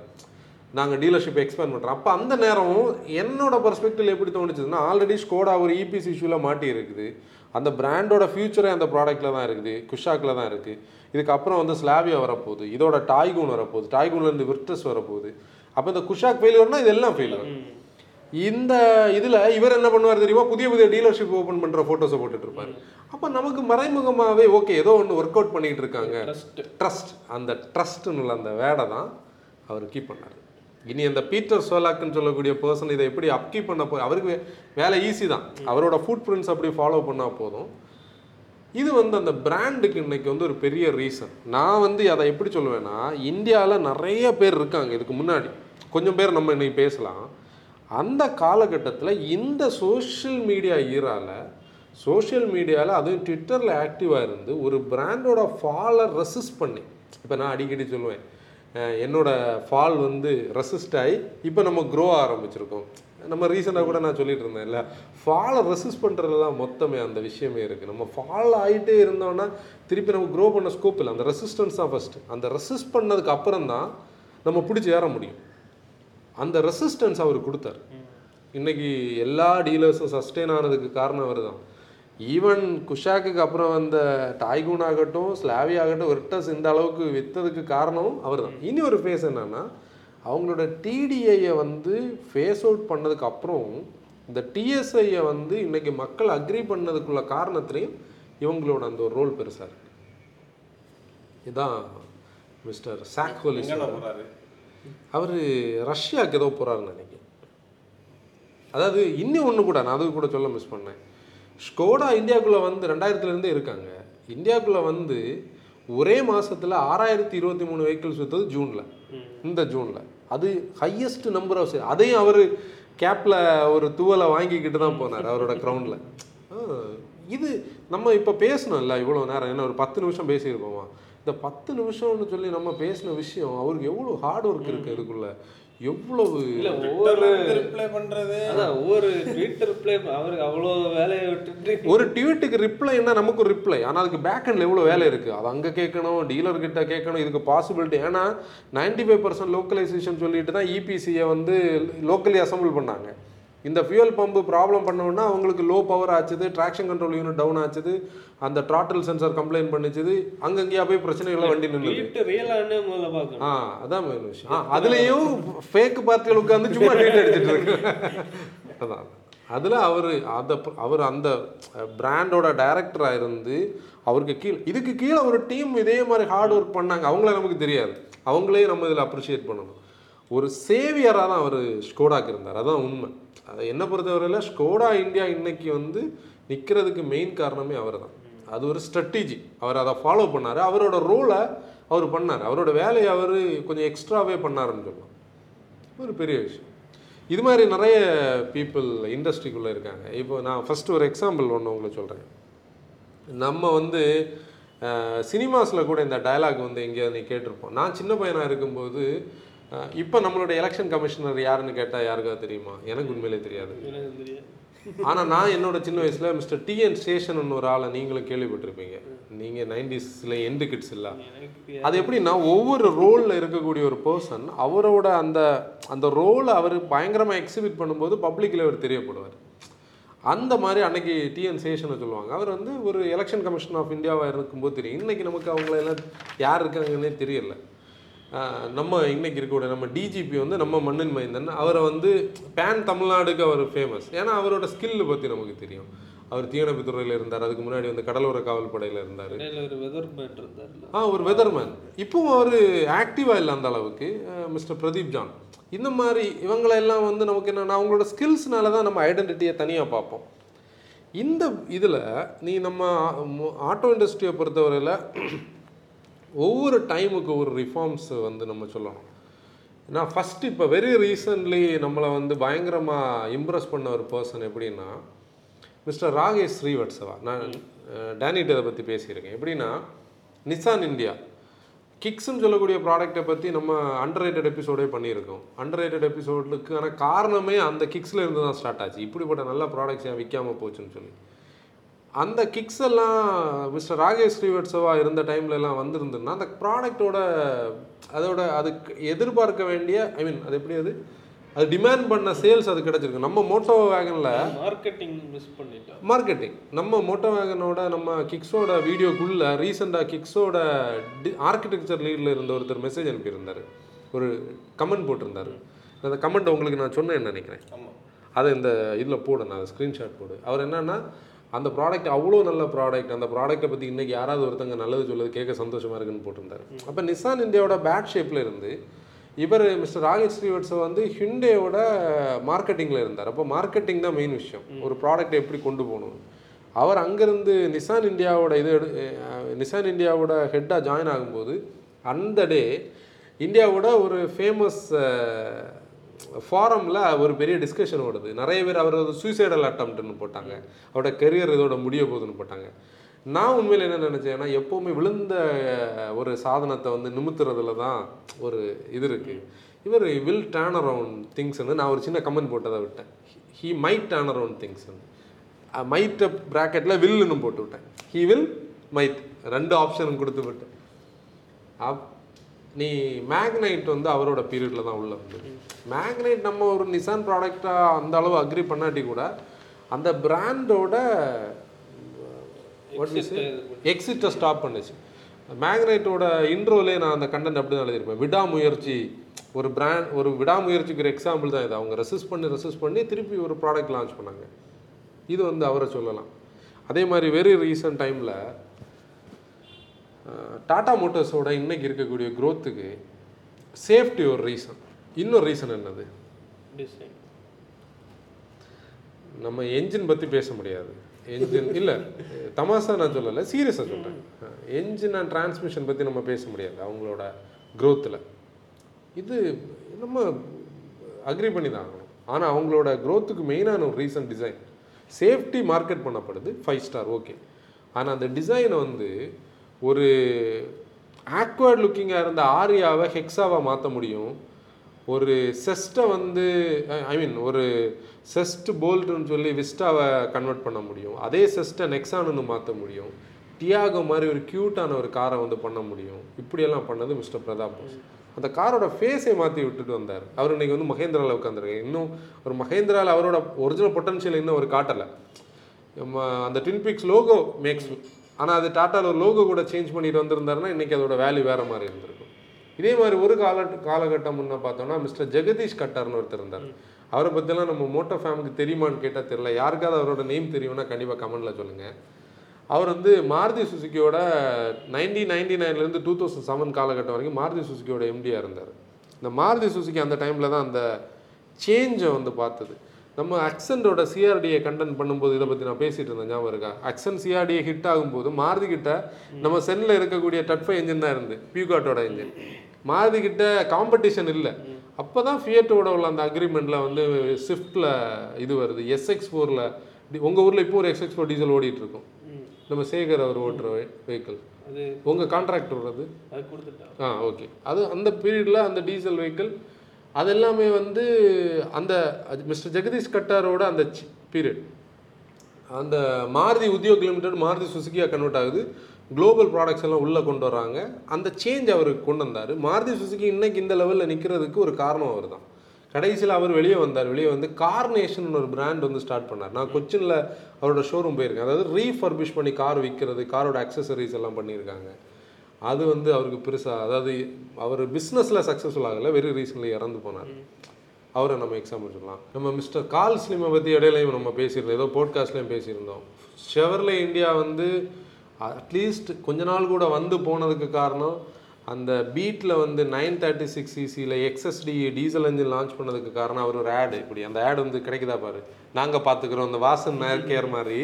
நாங்கள் டீலர்ஷிப் எக்ஸ்பேண்ட் பண்ணுறோம் அப்போ அந்த நேரம் என்னோட பர்ஸ்பெக்டிவ் எப்படி தோணுச்சுன்னா ஆல்ரெடி ஸ்கோடா ஒரு இபிசி இஷ்யூவில் மாட்டி இருக்குது. அந்த பிராண்டோட ஃபியூச்சரே அந்த ப்ராடக்ட்டில் தான் இருக்குது. குஷாக்கில் தான் இருக்குது இதுக்கப்புறம் வந்து ஸ்லாவியா வரப்போகுது. இதோட டாய்கூன் வரப்போகுது. டாய்கூன்லேருந்து விர்டஸ் வரப்போகுது. அப்போ இந்த குஷாக் ஃபெயிலியர்னா இதெல்லாம் ஃபெயிலியர் இந்த இதில் இவர் என்ன பண்ணுவார் தெரியுமா? புதிய புதிய டீலர்ஷிப் ஓப்பன் பண்ணுற ஃபோட்டோஸை போட்டுட்டு இருப்பாரு அப்போ நமக்கு மறைமுகமாகவே ஓகே ஏதோ ஒன்று ஒர்க் அவுட் பண்ணிட்டு இருக்காங்க ட்ரஸ்ட் அந்த ட்ரஸ்ட்னு அந்த வேடை தான் அவர் கீப் பண்ணார். இனி அந்த பீட்டர் சோலாக்குன்னு சொல்லக்கூடிய பர்சன் இதை எப்படி அப்கீப் பண்ண போ அவருக்கு வேலை ஈஸி தான். அவரோட ஃபுட் பிரிண்ட்ஸ் அப்படி ஃபாலோ பண்ணால் போதும். இது வந்து அந்த பிராண்டுக்கு இன்னைக்கு வந்து ஒரு பெரிய ரீசன் நான் வந்து அதை எப்படி சொல்லுவேன்னா இந்தியாவில் நிறைய பேர் இருக்காங்க இதுக்கு முன்னாடி. கொஞ்சம் பேர் நம்ம இன்னைக்கு பேசலாம். அந்த காலகட்டத்தில் இந்த சோஷியல் மீடியா ஈரால சோஷியல் மீடியாவில் அதுவும் ட்விட்டரில் ஆக்டிவாக இருந்து ஒரு பிராண்டோட ஃபாலை ரெசிஸ்ட் பண்ணி. இப்போ நான் அடிக்கடி சொல்லுவேன் என்னோடய ஃபால் வந்து ரெசிஸ்ட் ஆகி இப்போ நம்ம க்ரோ ஆரம்பிச்சிருக்கோம். நம்ம ரீசெண்டாக கூட நான் சொல்லிட்டு இருந்தேன்ல ஃபாலை ரெசிஸ்ட் பண்ணுறது தான் மொத்தமே அந்த விஷயமே இருக்குது நம்ம ஃபால் ஆகிட்டே இருந்தோம்னா திருப்பி நம்ம க்ரோ பண்ண ஸ்கோப் இல்லை. அந்த ரெசிஸ்டன்ஸ் தான் ஃபஸ்ட்டு அந்த ரெசிஸ்ட் பண்ணதுக்கு அப்புறம் தான் நம்ம பிடிச்சி ஏற முடியும். அந்த ரெசிஸ்டன்ஸ் அவர் கொடுத்தார். இன்னைக்கு எல்லா டீலர்ஸும் சஸ்டெயின் ஆனதுக்கு காரணம் அவர் தான் ஈவன் குஷாக்குக்கு அப்புறம் வந்த டாய்கூன் ஆகட்டும் ஸ்லாவி ஆகட்டும் விர்டஸ் இந்த அளவுக்கு விற்றதுக்கு காரணமும் அவர் தான் இனி ஒரு ஃபேஸ் என்னன்னா அவங்களோட டிடிஐயை வந்து ஃபேஸ் அவுட் பண்ணதுக்கு அப்புறம் இந்த டிஎஸ்ஐயை வந்து இன்னைக்கு மக்கள் அக்ரி பண்ணதுக்குள்ள காரணத்திலையும் இவங்களோட அந்த ஒரு ரோல் பெருசாக இருக்கு. இதுதான் மிஸ்டர் எங்கே போகிறாரு அவர் ரஷ்யாவுக்கு ஏதோ போகிறாருன்னு நினைக்கிறேன். அதாவது இன்னும் ஒன்று கூட நான் அது கூட சொல்ல மிஸ் பண்ணேன். ஸ்கோடா இந்தியாவுக்குள்ளே வந்து ரெண்டாயிரத்துலேருந்தே இருக்காங்க. இந்தியாவுக்குள்ளே வந்து ஒரே மாசத்துல ஆறாயிரத்தி இருபத்தி மூணு வெஹிக்கிள்ஸ் விற்றது ஜூனில். இந்த ஜூனில். அது ஹையஸ்ட் நம்பர் ஆஃப் அதையும் அவர் கேப்பில் ஒரு துவலை வாங்கிக்கிட்டு தான் போனார் அவரோட க்ரௌண்டில் இது நம்ம இப்போ பேசணும்ல இவ்வளோ நேரம். என்ன ஒரு பத்து நிமிஷம் பேசியிருப்போமா? இந்த பத்து நிமிஷம்னு சொல்லி நம்ம பேசின விஷயம் அவருக்கு எவ்வளோ ஹார்ட் ஒர்க் இருக்குது இதுக்குள்ள எவ்வளவு இல்ல ஒவ்வொரு ரிப்ளை பண்ணுறது அதான் ஒவ்வொரு ட்விட்டர் ரிப்ளை அவருக்கு அவ்வளோ வேலையை விட்டுட்டு. ஒரு ட்வீட்டுக்கு ரிப்ளைன்னா நமக்கு ஒரு ரிப்ளை ஆனால் அதுக்கு பேக் ஹேண்டில் எவ்வளோ வேலை இருக்குது அது அங்கே கேட்கணும் டீலர் கிட்ட கேட்கணும் இதுக்கு பாசிபிலிட்டி ஏன்னா நைன்டி ஃபைவ் பர்சன்ட் லோக்கலைசேஷன் சொல்லிட்டு தான் இபிசியை வந்து லோக்கலி அசம்பிள் பண்ணாங்க. இந்த ஃபியூல் பம்பு ப்ராப்ளம் பண்ணோன்னா அவங்களுக்கு லோ பவர் ஆச்சுது ட்ராக்ஷன் கண்ட்ரோல் யூனிட் டவுன் ஆச்சுது அந்த ட்ராட்டில் சென்சார் கம்ப்ளைண்ட் பண்ணிச்சுது அங்கங்கேயா போய் பிரச்சனைகளை வண்டி பார்க்கணும். ஆ அதான் மெயின் விஷயம். அதுலயும் ஃபேக் பார்ட்டிகள் உட்காந்து சும்மா ட்வீட் அடிச்சிட்டு இருக்கு. அதான். அதில் அவர் அந்த அவர் அந்த பிராண்டோட டைரக்டராக இருந்து அவருக்கு கீழே இதுக்கு கீழே ஒரு டீம் இதே மாதிரி ஹார்ட் ஒர்க் பண்ணாங்க. அவங்கள நமக்கு தெரியாது. அவங்களே நம்ம இதில் அப்ரிஷியேட் பண்ணணும். ஒரு சேவியராக தான் அவர் ஸ்கோடாக்கு இருந்தார். அதான் உண்மை. அதை என்னை பொறுத்தவரையில் ஸ்கோடா இந்தியா இன்னைக்கு வந்து நிற்கிறதுக்கு மெயின் காரணமே அவர் தான் அது ஒரு ஸ்ட்ராட்டஜி அவர் அதை ஃபாலோ பண்ணார். அவரோட ரோலை அவர் பண்ணார். அவரோட வேலையை அவர் கொஞ்சம் எக்ஸ்ட்ராவே பண்ணாருன்னு சொல்லலாம். ஒரு பெரிய விஷயம். இது மாதிரி நிறைய பீப்புள் இண்டஸ்ட்ரிக்குள்ளே இருக்காங்க. இப்போ நான் ஃபஸ்ட்டு ஒரு எக்ஸாம்பிள் ஒன்று உங்களுக்கு சொல்கிறேன் நம்ம வந்து சினிமாஸில் கூட இந்த டயலாக் வந்து எங்கேயாவது நீ கேட்டிருப்போம். நான் சின்ன பையனாக இருக்கும்போது இப்போ நம்மளோட எலெக்ஷன் கமிஷனர் யாருன்னு கேட்டால் யாருக்காவது தெரியுமா? எனக்கு உண்மையிலே தெரியாது. ஆனால் நான் என்னோட சின்ன வயசில் மிஸ்டர் டிஎன் ஸ்டேஷன் ஒரு ஆளை நீங்களும் கேள்விப்பட்டிருப்பீங்க. நீங்கள் நைன்டிஸில் எண்டு கிட்ஸ் இல்லை. அது எப்படின்னா ஒவ்வொரு ரோலில் இருக்கக்கூடிய ஒரு பர்சன் அவரோட அந்த அந்த ரோலை அவர் பயங்கரமாக எக்ஸிபிட் பண்ணும்போது பப்ளிக்கில் அவர் தெரியப்படுவார். அந்த மாதிரி அன்னைக்கு டிஎன் சேஷனை சொல்லுவாங்க. அவர் வந்து ஒரு எலெக்ஷன் கமிஷன் ஆஃப் இந்தியாவாக இருக்கும்போது தெரியும். இன்னைக்கு நமக்கு அவங்கள எல்லாம் யார் இருக்காங்கன்னே தெரியல. நம்ம இன்னைக்கு இருக்கக்கூடிய நம்ம டிஜிபி வந்து நம்ம மண்ணின் மைந்தன். அவரை வந்து பேன் தமிழ்நாடுக்கு அவர் ஃபேமஸ் ஏன்னா அவரோட ஸ்கில் பற்றி நமக்கு தெரியும். அவர் தீயணைப்புத்துறையில் இருந்தார் அதுக்கு முன்னாடி வந்து கடலோர காவல் படையில் இருந்தார். ஒரு வெதர் மேன் இருந்தார்ல ஆ ஒரு வெதர்மேன் இப்போவும் அவர் ஆக்டிவாக இல்லை அந்த அளவுக்கு மிஸ்டர் பிரதீப் ஜான் இந்த மாதிரி இவங்களெல்லாம் வந்து நமக்கு என்னன்னா அவங்களோட ஸ்கில்ஸ்னால தான் நம்ம ஐடென்டிட்டியை தனியாக பார்ப்போம். இந்த இதில் நீ நம்ம ஆட்டோ இண்டஸ்ட்ரியை பொறுத்தவரையில் ஒவ்வொரு டைமுக்கு ஒரு ரிஃபார்ம்ஸ் வந்து நம்ம சொல்லணும். ஏன்னா ஃபஸ்ட்டு இப்போ வெரி ரீசன்ட்லி நம்மளை வந்து பயங்கரமாக இம்ப்ரெஸ் பண்ண ஒரு பர்சன் எப்படின்னா மிஸ்டர் ராகேஷ் ஸ்ரீவத்சவா. நான் டேனிட்ட இதை பற்றி பேசியிருக்கேன். எப்படின்னா நிசான் இந்தியா கிக்ஸ்னு சொல்லக்கூடிய ப்ராடக்ட்டை பற்றி நம்ம அண்டர் ரேட்டட் எபிசோடே பண்ணியிருக்கோம். அண்டர் ரேட்டட் எபிசோடுக்கான காரணமே அந்த கிக்ஸில் இருந்து தான் ஸ்டார்ட் ஆச்சு. இப்படிப்பட்ட நல்ல ப்ராடக்ட்ஸ் ஏன் விற்காம போச்சுன்னு சொல்லி. அந்த கிக்ஸ் எல்லாம் மிஸ்டர் ராகேஷ் ஸ்ரீவத்சவா இருந்த டைம்ல எல்லாம் வந்திருந்ததுன்னா அந்த ப்ராடக்ட்டோட அதோட அதுக்கு எதிர்பார்க்க வேண்டிய ஐ மீன் அது எப்படி அது? அது டிமாண்ட் பண்ண சேல்ஸ் அது கிடைச்சிருக்கு. நம்ம மோட்டோ வேகனில் மார்க்கெட்டிங் மிஸ் பண்ணிட்டோம். மார்க்கெட்டிங் நம்ம மோட்டோ வேகனோட நம்ம கிக்ஸோட வீடியோக்குள்ள ரீசெண்டாக கிக்ஸோட டி ஆர்கிடெக்சர் லீடில் இருந்த ஒருத்தர் மெசேஜ் அனுப்பியிருந்தார். ஒரு கமெண்ட் போட்டிருந்தாரு. அந்த கமெண்ட் உங்களுக்கு நான் சொன்னேன்னு நினைக்கிறேன். ஆமாம் அதை இந்த இதில் போடு நான் ஸ்க்ரீன்ஷாட் போடு. அவர் என்னன்னா அந்த ப்ராடக்ட் அவ்வளோ நல்ல ப்ராடக்ட் அந்த ப்ராடக்ட்டை பற்றி இன்றைக்கி யாராவது ஒருத்தங்க நல்லது சொல்லுது கேட்க சந்தோஷமாக இருக்குன்னு போட்டிருந்தாரு. அப்போ நிசான் இந்தியாவோட பேட் ஷேப்பில் இருந்து இவர் மிஸ்டர் ராகேஷ் ஸ்ரீவட்ஸை வந்து ஹிண்டேவோட மார்க்கெட்டிங்கில் இருந்தார். அப்போ மார்க்கெட்டிங் தான் மெயின் விஷயம். ஒரு ப்ராடக்ட்டை எப்படி கொண்டு போகணும். அவர் அங்கேருந்து நிசான் இந்தியாவோட இது நிசான் இந்தியாவோட ஹெட்டாக ஜாயின் ஆகும்போது அந்த டே இந்தியாவோட ஒரு ஃபேமஸ் ஃபாரமில் ஒரு பெரிய டிஸ்கஷன் ஓடுது. நிறைய பேர் அவர் சூசைடல் அட்டம்ப்ட்னு போட்டாங்க. அவரோட கெரியர் இதோட முடிய போகுதுன்னு போட்டாங்க. நான் உண்மையில் என்ன நினச்சேன்னா எப்போவுமே விழுந்த ஒரு சாதனத்தை வந்து நிமித்துறதுல தான் ஒரு இது இருக்குது இவர் வில் டேர்ன் அரவுண்ட் திங்ஸ்னு நான் ஒரு சின்ன கமெண்ட் போட்டதை விட்டேன். ஹீ மைட் டேர்ன் அரவுண்ட் திங்ஸ்னு மைட்ட ப்ராக்கெட்டில் வில்லுன்னு போட்டு விட்டேன். ஹீ வில் மைட் ரெண்டு ஆப்ஷனும் கொடுத்து விட்டேன். அப் நீ மேக்னைட் வந்து அவரோட பீரியடில் தான் உள்ள வந்து. மேக்னைட் நம்ம ஒரு நிசான் ப்ராடக்டாக அந்த அளவு அக்ரி பண்ணாட்டி கூட அந்த பிராண்டோட எக்ஸிட்டை ஸ்டாப் பண்ணுச்சு. மேக்னைட்டோட இன்ட்ரோலே நான் அந்த கண்டென்ட் அப்படி தான் எழுதியிருப்பேன். விடாமுயற்சி ஒரு பிராண்ட் ஒரு விடாமுயற்சிக்கு ஒரு எக்ஸாம்பிள் தான் இது. அவங்க ரெசிஸ்ட் பண்ணி ரெசிஸ்ட் பண்ணி திருப்பி ஒரு ப்ராடக்ட் லான்ச் பண்ணாங்க. இது வந்து அவரை சொல்லலாம். அதே மாதிரி வெரி ரீசன்ட் டைமில் டாடா மோட்டார்ஸோட இன்னைக்கு இருக்கக்கூடிய growth-க்கு சேஃப்டி ஒரு ரீசன் இன்னொரு ரீசன் என்னது? டிசைன் நம்ம என்ஜின் பற்றி பேச முடியாது. என்ஜின் இல்லை தமாசா நான் சொல்லலை சீரியஸாக சொல்கிறேன் என்ஜின் அண்ட் டிரான்ஸ்மிஷன் பற்றி நம்ம பேச முடியாது அவங்களோட growth-ல. இது நம்ம அக்ரி பண்ணி தான் ஆகணும். ஆனால் அவங்களோட growth-க்கு மெயினான ஒரு ரீசன் டிசைன் சேஃப்டி மார்க்கெட் பண்ணப்படுது ஃபைவ் ஸ்டார் ஓகே ஆனால் அந்த டிசைனை வந்து ஒரு ஆக்வர்ட் லுக்கிங்காக இருந்த ஆரியாவை ஹெக்ஸாவாக மாற்ற முடியும். ஒரு செஸ்ட்டை வந்து ஐ மீன் ஒரு செஸ்ட் போல்டுன்னு சொல்லி விஸ்டாவை கன்வெர்ட் பண்ண முடியும். அதே செஸ்ட்டை நெக்ஸானுன்னு மாற்ற முடியும். டியாகோ மாதிரி ஒரு க்யூட்டான ஒரு காரை வந்து பண்ண முடியும். இப்படியெல்லாம் பண்ணது மிஸ்டர் பிரதாப் போஸ். அந்த காரோட ஃபேஸை மாற்றி விட்டுட்டு வந்தார். அவர் இன்னைக்கு வந்து மகேந்திராவில் உட்காந்துருக்காரு இன்னும் ஒரு மகேந்திராவில் அவரோட ஒரிஜினல் பொட்டன்ஷியல் இன்னும் அவர் காட்டலை. நம்ம அந்த ட்வின்பிக்ஸ் லோகோ மேக்ஸ் ஆனால் அது டாட்டாவில் ஒரு லோகோ கூட சேஞ்ச் பண்ணிட்டு வந்திருந்தாருன்னா இன்றைக்கி அதோட வேல்யூ வேறு மாதிரி இருந்திருக்கும். இதே மாதிரி ஒரு கால காலகட்டம் முன்னே பார்த்தோம்னா மிஸ்டர் ஜெகதீஷ் கட்டார்னு ஒருத்தர் இருந்தார். அவரை பற்றிலாம் நம்ம மோட்டோ ஃபேமுக்கு தெரியுமான்னு கேட்டால் தெரியல. யாருக்காவது அவரோட நேம் தெரியும்னா கண்டிப்பாக கமெண்டில் சொல்லுங்கள் அவர் வந்து மாருதி சுசுக்கியோட நைன்டீன் நைன்டி நைன்லேருந்து டூ தௌசண்ட் செவன் காலகட்டம் வரைக்கும் மாருதி சுசுக்கியோட எம்டியாக இருந்தார். இந்த மாருதி சுசுக்கி அந்த டைமில் தான் அந்த சேஞ்சை வந்து பார்த்தது. நம்ம அக்சண்டோட சிஆர்டியை கண்டென்ட் பண்ணும்போது இதை பற்றி நான் பேசிட்டு இருந்தேன் ஞாபகம் இருக்கா? அக்சன் சிஆர்டியை ஹிட் ஆகும்போது மாருதி கிட்ட நம்ம செல்லில் இருக்கக்கூடிய டட்ஃபை என்ஜின் தான் இருந்து பியூகாட்டோட என்ஜின் மாருதி கிட்ட காம்படிஷன் இல்லை. அப்போ தான் ஃபியட்டோட உள்ள அந்த அக்ரிமெண்ட்டில் வந்து ஸ்விஃப்ட்டில் இது வருது எஸ்எக்ஸ் ஃபோரில் உங்கள் ஊரில் இப்போ ஒரு எஸ்எக்ஸ் ஃபோர் டீசல் ஓடிட்டு இருக்கும். நம்ம சேகர் அவர் ஓட்டுற வெஹிக்கிள் உங்கள் கான்ட்ராக்ட் வர்றது ஆ ஓகே அது அந்த பீரியடில் அந்த டீசல் வெஹிக்கிள் அது எல்லாமே வந்து அந்த மிஸ்டர் ஜெகதீஷ் கட்டாரோட அந்த பீரியட் அந்த மாருதி உத்தியோக் லிமிடெட் மாருதி சுசுக்கியாக கன்வெர்ட் ஆகுது. குளோபல் ப்ராடக்ட்ஸ் எல்லாம் உள்ளே கொண்டு வராங்க. அந்த சேஞ்ச் அவருக்கு கொண்டு வந்தார். மாருதி சுசுக்கி இன்றைக்கி இந்த லெவலில் நிற்கிறதுக்கு ஒரு காரணம் அவர் தான் கடைசியில் அவர் வெளியே வந்தார். வெளியே வந்து கார்னேஷன் ஒரு பிராண்ட் வந்து ஸ்டார்ட் பண்ணார். நான் கொச்சினில் அவரோட ஷோரூம் போயிருக்கேன். அதாவது ரீஃபர்பிஷ் பண்ணி கார் விற்கிறது காரோட அக்சசரிஸ் எல்லாம் பண்ணியிருக்காங்க. அது வந்து அவருக்கு பெருசாக அதாவது அவர் பிஸ்னஸில் சக்ஸஸ்ஃபுல் ஆகலை வெரி ரீசன்லி இறந்து போனார். அவரை நம்ம எக்ஸாம்பிள் சொல்லலாம் நம்ம மிஸ்டர் கால் ஸ்லிமை பற்றி இடையிலையும் நம்ம பேசியிருந்தோம் ஏதோ போட்காஸ்ட்லேயும் பேசியிருந்தோம். ஷெவர்லே இந்தியா வந்து அட்லீஸ்ட் கொஞ்ச நாள் கூட வந்து போனதுக்கு காரணம் அந்த பீட்டில் வந்து நைன் தேர்ட்டி சிக்ஸ் சிசியில் எக்ஸ்எஸ்டி டீசல் இன்ஜின் லான்ச் பண்ணதுக்கு காரணம் அவர் ஒரு ஆடு இப்படி அந்த ஆடு வந்து கிடைக்குதா பாரு. நாங்கள் பார்த்துக்குறோம் அந்த வாசன் நேர் கேர் மாதிரி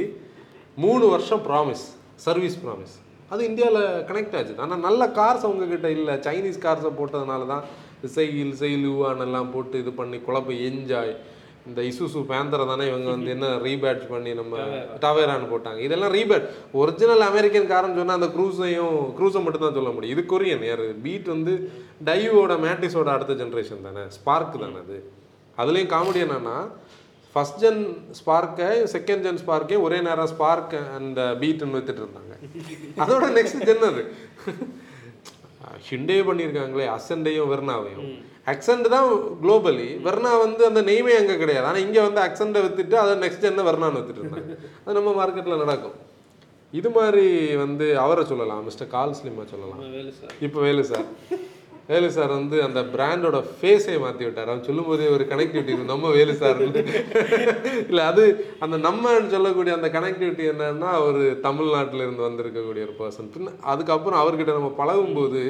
மூணு வருஷம் ப்ராமிஸ் சர்வீஸ் ப்ராமிஸ் அது இந்தியாவில் கனெக்ட் ஆச்சு. ஆனால் நல்ல கார்ஸ் அவங்கக்கிட்ட இல்லை. சைனீஸ் கார்ஸை போட்டதுனால தான் செயில் செயிலுவான் எல்லாம் போட்டு இது பண்ணி குழப்ப என்ஜாய் இந்த இசுசு பேந்தரை தானே இவங்க வந்து என்ன ரீபேட்ச் பண்ணி நம்ம டவேரான்னு போட்டாங்க. இதெல்லாம் ரீபேட் ஒரிஜினல் அமெரிக்கன் காரன் சொன்னால் அந்த க்ரூஸையும் க்ரூஸை மட்டும் தான் சொல்ல முடியும். இது கொரியன் யார் பீட் வந்து டைவோட மேட்டிஸோட அடுத்த ஜென்ரேஷன் தானே. ஸ்பார்க் தானே அது. அதுலேயும் காமெடி என்னன்னா ஃபஸ்ட் ஜென் ஸ்பார்க்கை செகண்ட் ஜென் ஸ்பார்க்கே ஒரே நேரம் ஸ்பார்க் அண்ட் பீட்னு வித்துட்டு இருந்தாங்க. அதோட நெக்ஸ்ட் ஜென் அது. ஹிண்டே பண்ணியிருக்காங்களே அசண்டையும் வெர்னாவையும் அக்சண்ட் தான் குளோபலி வெர்னா வந்து அந்த நெய்மே அங்கே கிடையாது. ஆனால் இங்கே வந்து அக்சண்டை வித்துட்டு அதை நெக்ஸ்ட் ஜென்னை வெர்னான்னு வித்துட்டு இருந்தாங்க. அது நம்ம மார்க்கெட்டில் நடக்கும். இது மாதிரி வந்து அவரை சொல்லலாம் மிஸ்டர் கால் ஸ்லிம்மா சொல்லலாம். இப்போ வேலு சார். வேலு சார் வந்து அந்த பிராண்டோட ஃபேஸே மாற்றி விட்டார் அவன் சொல்லும்போதே ஒரு கனெக்டிவிட்டி இருக்கு. நம்ம வேலு சார் இல்லை அது அந்த நம்மன்னு சொல்லக்கூடிய அந்த கனெக்டிவிட்டி என்னன்னா ஒரு தமிழ்நாட்டில் இருந்து வந்திருக்கக்கூடிய ஒரு பர்சன் பின்ன அதுக்கப்புறம் அவர்கிட்ட நம்ம பழகும்போது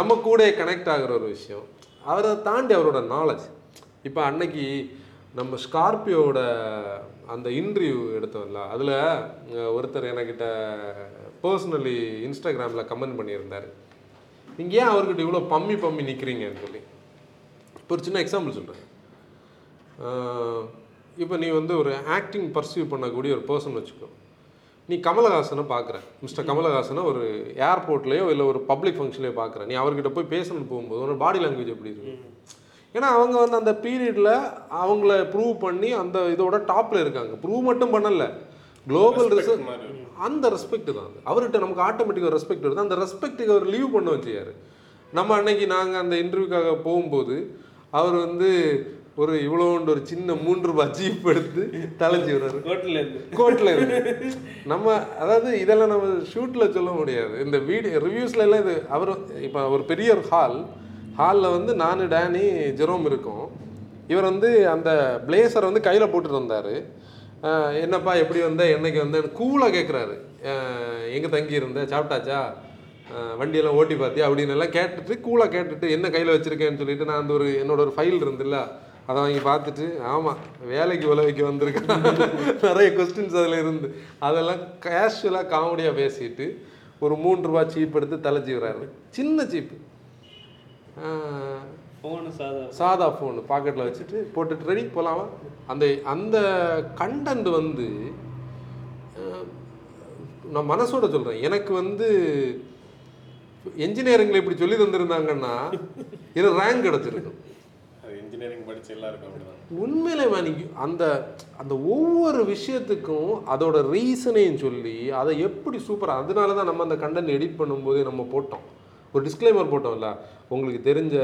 நம்ம கூட கனெக்ட் ஆகிற ஒரு விஷயம். அவரை தாண்டி அவரோட நாலேஜ் இப்போ அன்னைக்கு நம்ம ஸ்கார்பியோட அந்த இன்டர்வியூ எடுத்தோம்ல அதில் ஒருத்தர் என்கிட்ட பர்சனலி இன்ஸ்டாகிராமில் கமெண்ட் பண்ணியிருந்தார். நீங்கள் ஏன் அவர்கிட்ட இவ்வளோ பம்மி பம்மி நிற்கிறீங்கன்னு சொல்லி. இப்போ ஒரு சின்ன எக்ஸாம்பிள் சொல்கிறேன் இப்போ நீ வந்து ஒரு ஆக்டிங் பர்சியூ பண்ணக்கூடிய ஒரு பர்சன் வச்சுக்கோ. நீ கமலஹாசனை பார்க்குற மிஸ்டர் கமலஹாசனை ஒரு ஏர்போர்ட்லேயோ இல்லை ஒரு பப்ளிக் ஃபங்க்ஷன்லையோ பார்க்குற நீ அவர்கிட்ட போய் பேசணும்னு போகும்போது உன்னோட பாடி லாங்குவேஜ் எப்படி இருக்கும்? ஏன்னா அவங்க வந்து அந்த பீரியடில் அவங்கள ப்ரூவ் பண்ணி அந்த இதோட டாப்பில் இருக்காங்க. ப்ரூவ் மட்டும் பண்ணல. குளோபல் ரிசர்ச் அந்த ரெஸ்பெக்ட் தான் அவர்கிட்ட நமக்கு ஆட்டோமேட்டிக்காக ரெஸ்பெக்ட் வருது. அந்த ரெஸ்பெக்ட்டுக்கு அவர் லீவ் பண்ண வச்சியாரு நம்ம அன்னைக்கு நாங்கள் அந்த இன்டர்வியூக்காக போகும்போது அவர் வந்து ஒரு இவ்வளோண்டு ஒரு சின்ன மூன்று ரூபாய் ஜீப் எடுத்து தலைஞ்சி வர்றாரு கோட்டில் இருந்து. கோட்டில் இருந்து. நம்ம அதாவது இதெல்லாம் நம்ம ஷூட்டில் சொல்ல முடியாது. இந்த வீடியோ ரிவ்யூஸ்ல எல்லாம் இது அவர் இப்போ ஒரு பெரிய ஒரு ஹால் ஹாலில் வந்து நான் டேனி ஜெரோம் இருக்கோம். இவர் வந்து அந்த பிளேசரை வந்து கையில் போட்டுட்டு வந்தார். என்னப்பா எப்படி வந்த? என்னைக்கு வந்த கூலாக கேட்குறாரு எங்கே தங்கி இருந்த? சாப்பிட்டாச்சா? வண்டியெல்லாம் ஓட்டி பார்த்தியா? அப்படின்னு எல்லாம் கேட்டுட்டு கூலாக கேட்டுட்டு என்ன கையில் வச்சுருக்கேன்னு சொல்லிட்டு நான் அந்த ஒரு என்னோட ஒரு ஃபைல் இருந்துல்ல அதை வாங்கி பார்த்துட்டு ஆமாம் வேலைக்கு உழவைக்கு வந்திருக்கேன் நிறைய கொஸ்டின்ஸ் அதில் இருந்து. அதெல்லாம் கேஷுவலாக காமெடியாக பேசிட்டு ஒரு மூன்று ரூபா சீப் எடுத்து தலைச்சி விடுறாரு சின்ன சீப்பு ஃபோனு சாதா சாதா ஃபோன் பாக்கெட்டில் வச்சுட்டு போட்டுட்டு ரெடி போகலாமா அந்த அந்த கண்டென்ட் வந்து நான் மனசோட சொல்கிறேன் எனக்கு வந்து என்ஜினியரிங்கில் இப்படி சொல்லி தந்திருந்தாங்கன்னா இது ரேங்க் கிடச்சிருக்கும். அது இன்ஜினியரிங் படிச்ச எல்லாருக்கும் அப்படிதான். உண்மையிலே நீங்க அந்த அந்த ஒவ்வொரு விஷயத்துக்கும் அதோட ரீசனையும் சொல்லி அதை எப்படி சூப்பராக அதனால தான் நம்ம அந்த கண்டென்ட் எடிட் பண்ணும்போது நம்ம போட்டோம். ஒரு டிஸ்க்ளைமர் போட்டோம்ல உங்களுக்கு தெரிஞ்ச